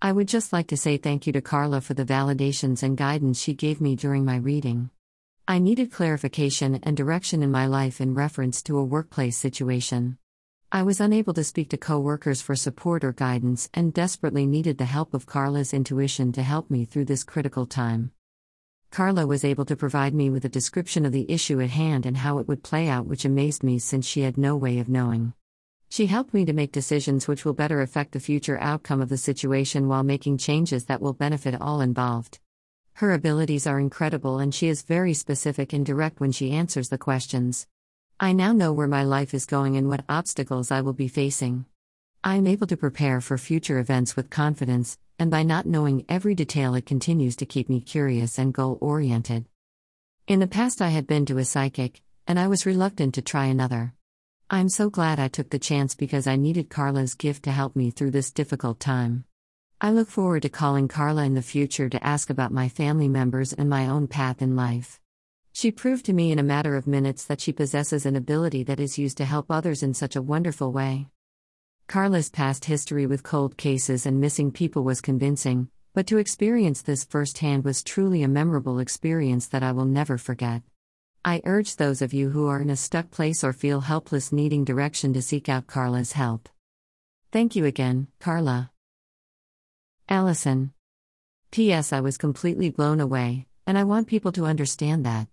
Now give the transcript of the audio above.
I would just like to say thank you to Carla for the validations and guidance she gave me during my reading. I needed clarification and direction in my life in reference to a workplace situation. I was unable to speak to coworkers for support or guidance and desperately needed the help of Carla's intuition to help me through this critical time. Carla was able to provide me with a description of the issue at hand and how it would play out, which amazed me since she had no way of knowing. She helped me to make decisions which will better affect the future outcome of the situation while making changes that will benefit all involved. Her abilities are incredible and she is very specific and direct when she answers the questions. I now know where my life is going and what obstacles I will be facing. I am able to prepare for future events with confidence, and by not knowing every detail, it continues to keep me curious and goal oriented. In the past, I had been to a psychic, and I was reluctant to try another. I'm so glad I took the chance because I needed Carla's gift to help me through this difficult time. I look forward to calling Carla in the future to ask about my family members and my own path in life. She proved to me in a matter of minutes that she possesses an ability that is used to help others in such a wonderful way. Carla's past history with cold cases and missing people was convincing, but to experience this firsthand was truly a memorable experience that I will never forget. I urge those of you who are in a stuck place or feel helpless needing direction to seek out Carla's help. Thank you again, Carla. Allison. P.S. I was completely blown away, and I want people to understand that.